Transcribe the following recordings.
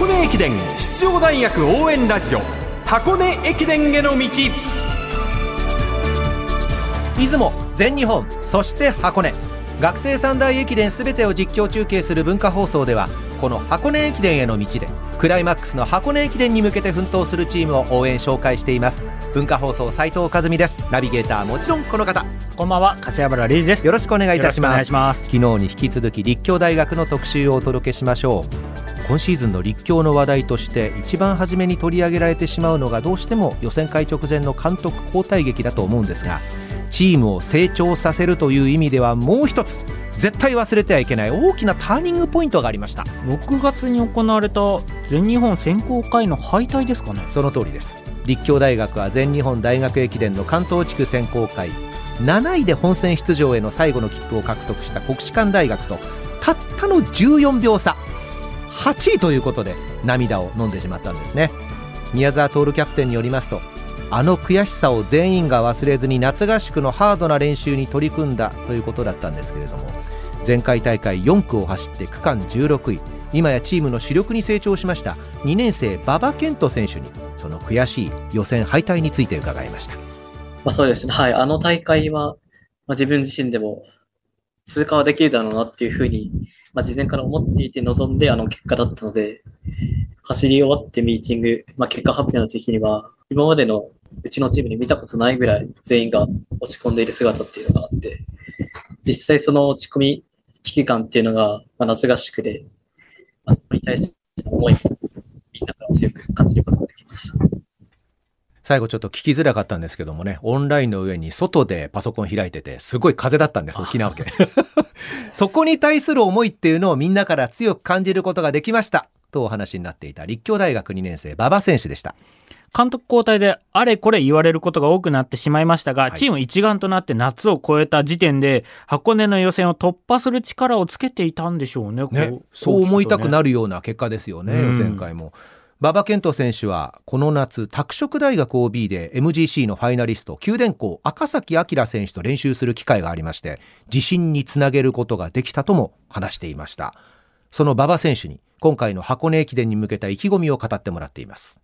箱根駅伝出場大学応援ラジオ箱根駅伝への道出雲全日本そして箱根。学生三大駅伝すべてを実況中継する文化放送ではこの箱根駅伝への道でクライマックスの箱根駅伝に向けて奮闘するチームを応援紹介しています。文化放送斉藤和美です。ナビゲーターもちろんこの方。こんばんは柏原理事です。よろしくお願いいたします。ます。昨日に引き続き立教大学の特集をお届けしましょう今シーズンの立教の話題として一番初めに取り上げられてしまうのがどうしても予選会直前の監督交代劇だと思うんですがチームを成長させるという意味ではもう一つ絶対忘れてはいけない大きなターニングポイントがありました。6月に行われた全日本選考会の敗退ですかね。その通りです。立教大学は全日本大学駅伝の関東地区選考会。7位で本戦出場への最後の切符を獲得した国士舘大学とたったの14秒差8位ということで涙を飲んでしまったんですね宮沢徹キャプテンによりますとあの悔しさを全員が忘れずに夏合宿のハードな練習に取り組んだということだったんですけれども前回大会4区を走って区間16位今やチームの主力に成長しました2年生馬場健人選手にその悔しい予選敗退について伺いましたまあ、そうですね。はい。あの大会は、まあ、自分自身でも通過はできるだろうなっていうふうに、まあ、事前から思っていて臨んであの結果だったので、走り終わってミーティング、まあ、結果発表の時には、今までのうちのチームに見たことないぐらい全員が落ち込んでいる姿っていうのがあって、実際その落ち込み危機感っていうのが、まあ、夏合宿で、まあ、そこに対しての思いもみんなから強く感じることができました。最後ちょっと聞きづらかったんですけどもねオンラインの上に外でパソコン開いててすごい風だったんです沖縄県 そこに対する思いっていうのをみんなから強く感じることができましたとお話になっていた立教大学2年生馬場選手でした監督交代であれこれ言われることが多くなってしまいましたが、はいチーム一丸となって夏を超えた時点で箱根の予選を突破する力をつけていたんでしょうね。ねこ、そう思いたくなる。るような結果ですよね、うん予選会も。馬場健人選手はこの夏拓殖大学 OB で MGC のファイナリスト九電工赤崎明選手と練習する機会がありまして自信につなげることができたとも話していました。その馬場選手に今回の箱根駅伝に向けた意気込みを語ってもらっています。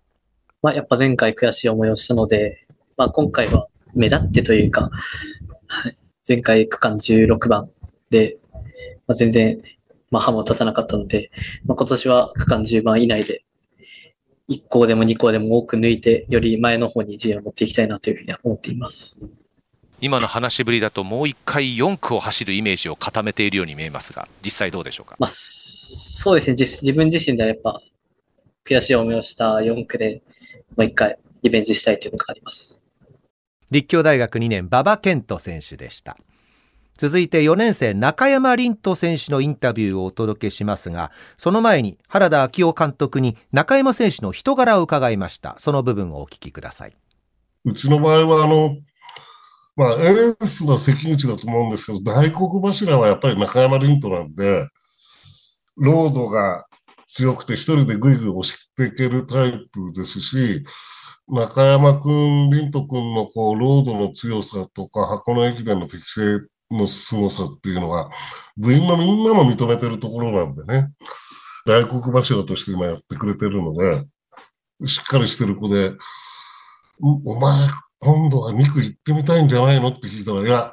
まあ、やっぱ前回悔しい思いをしたので、まあ、今回は目立ってというか、はい前回区間16番で、まあ、全然、まあ、歯も立たなかったので、まあ、今年は区間10番以内で、1校でも2校でも多く抜いて、より前の方に順位を持っていきたいなというふうには思っています。今の話しぶりだともう一回4区を走るイメージを固めているように見えますが実際どうでしょうか？まあ、そうですね。自自分自身ではやっぱ、悔しい思いをした4区で、もう一回リベンジしたいというのがあります。立教大学2年馬場健人選手でした続いて4年生中山凛斗選手のインタビューをお届けしますがその前に原田昭夫監督に中山選手の人柄を伺いました。その部分をお聞きください。うちの場合は、あの、まあ、エースの関口だと思うんですけど、大黒柱はやっぱり中山凛斗なんで、ロードが強くて一人でぐいぐい押していけるタイプですし、中山くん、凛斗くんのこう、ロードの強さとか、箱根駅伝の適性の凄さっていうのは、部員のみんなも認めてるところなんでね、大黒柱として今やってくれてるので、しっかりしてる子で、お前、今度は2区行ってみたいんじゃないのって聞いたら、いや、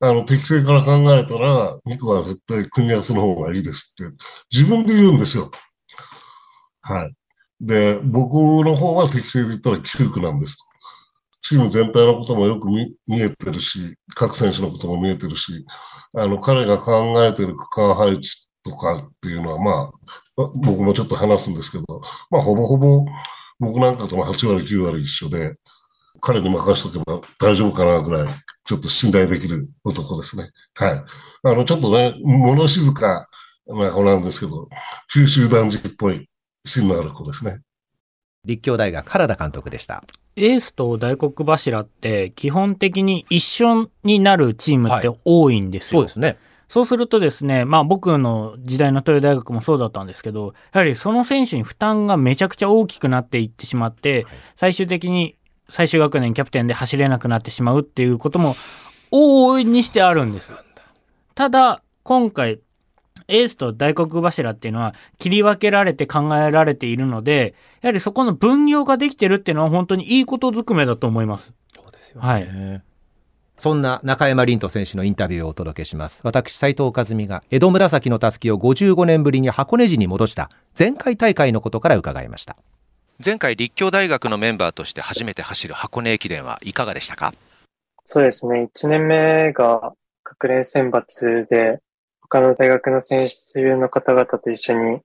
あの、適正から考えたら、2区は絶対組み合わせの方がいいですって、自分で言うんですよ。はい。で、僕の方は適正で言ったら9区なんですと。チーム全体のこともよく見えてるし、各選手のことも見えてるし、あの、彼が考えてる区間配置とかっていうのは、まあ、僕もちょっと話すんですけど、まあ、ほぼほぼ僕なんかとも8割、9割一緒で、彼に任せとけば大丈夫かなぐらい、ちょっと信頼できる男ですね。はい。あの、ちょっとね、物静かな子なんですけど、九州男児っぽい芯のある子ですね。立教大学原田監督でしたエースと大黒柱って基本的に一緒になるチームってはい多いんですよ。そうですねそうするとですね、まあ僕の時代の東洋大学もそうだったんですけど、やはりその選手に負担がめちゃくちゃ大きくなっていってしまって、最終的に最終学年キャプテンで走れなくなってしまうっていうことも往々にしてあるんです。ただ、今回、エースと大黒柱っていうのは切り分けられて考えられているので、やはりそこの分業ができてるっていうのは本当にいいことずくめだと思います。そうですよはい。そんな中山凛斗選手のインタビューをお届けします。私、斉藤和美が江戸紫のたすきを55年ぶりに箱根路に戻した前回大会のことから伺いました。前回立教大学のメンバーとして初めて走る箱根駅伝はいかがでしたか？そうですね。1年目が学連選抜で、他の大学の選手の方々と一緒に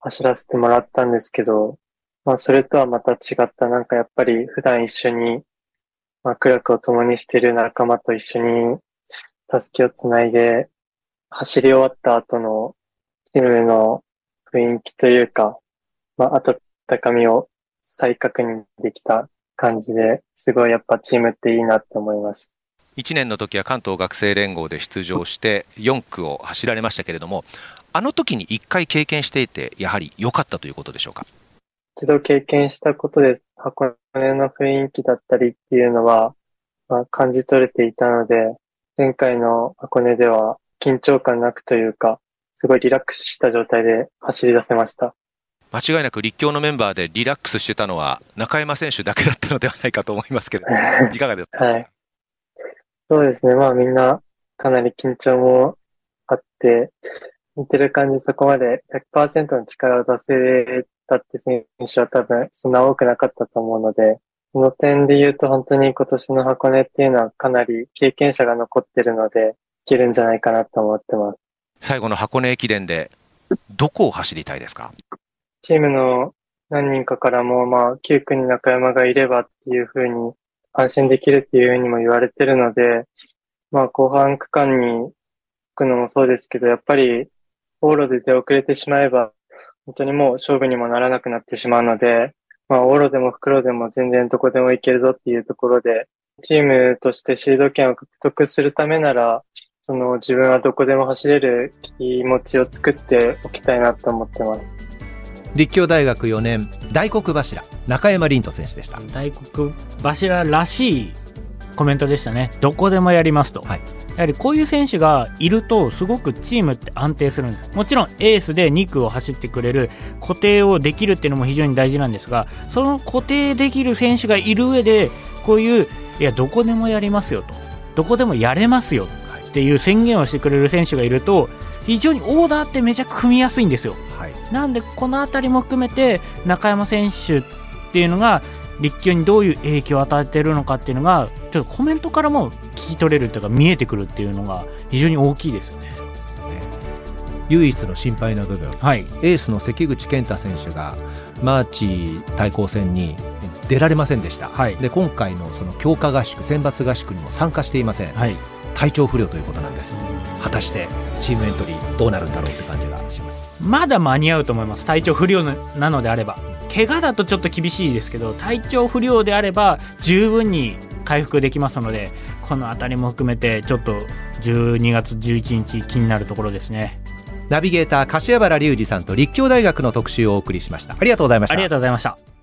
走らせてもらったんですけど、まあそれとはまた違った、なんかやっぱり普段一緒に、まあ苦楽を共にしている仲間と一緒にタスキをつないで、走り終わった後のチームの雰囲気というか、まあ温かみを再確認できた感じで、すごいやっぱチームっていいなって思います。1年の時は関東学生連合で出場して4区を走られましたけれどもあの時に1回経験していてやはり良かったということでしょうか？一度経験したことで箱根の雰囲気だったりっていうのは、まあ、感じ取れていたので、前回の箱根では緊張感なくというか、すごいリラックスした状態で走り出せました。間違いなく立教のメンバーでリラックスしてたのは中山選手だけだったのではないかと思いますけど いかがですか、はい。そうですね。まあみんなかなり緊張もあって、見てる感じそこまで100%の力を出せたって選手は多分そんな多くなかったと思うので、その点で言うと本当に今年の箱根っていうのはかなり経験者が残ってるので、いけるんじゃないかなと思ってます。最後の箱根駅伝でどこを走りたいですか？チームの何人かからも、まあ、9区に中山がいればっていうふうに安心できるっていうふうにも言われてるので、まあ、後半区間に行くのもそうですけど、やっぱり、往路で出遅れてしまえば、本当にもう勝負にもならなくなってしまうので、まあ、往路でも袋でも全然どこでも行けるぞっていうところで、チームとしてシード権を獲得するためなら、その自分はどこでも走れる気持ちを作っておきたいなと思ってます。立教大学4年大黒柱中山凛斗選手でした。大黒柱らしいコメントでしたね。どこでもやりますと。はいやはりこういう選手がいるとすごくチームって安定するんですもちろんエースで2区を走ってくれる固定をできるっていうのも非常に大事なんですがその固定できる選手がいる上でこういういやどこでもやりますよとどこでもやれますよっていう宣言をしてくれる選手がいると非常にオーダーってめちゃ組みやすいんですよはい、なんでこの辺りも含めて中山選手っていうのが立教にどういう影響を与えているのかっていうのがちょっとコメントからも聞き取れるというか見えてくるっていうのが非常に大きいですよね。唯一の心配な部分はい、エースの関口健太選手がマーチ対抗戦に出られませんでした、はい。で今回のその強化合宿選抜合宿にも参加していません、はい、体調不良ということなんです。果たしてチームエントリーどうなるんだろうって感じがしますまだ間に合うと思います。体調不良なのであれば。怪我だとちょっと厳しいですけど体調不良であれば十分に回復できますのでこの辺りも含めてちょっと12月11日気になるところですね。ナビゲーター柏原隆二さんと立教大学の特集をお送りしました。ありがとうございました。ありがとうございました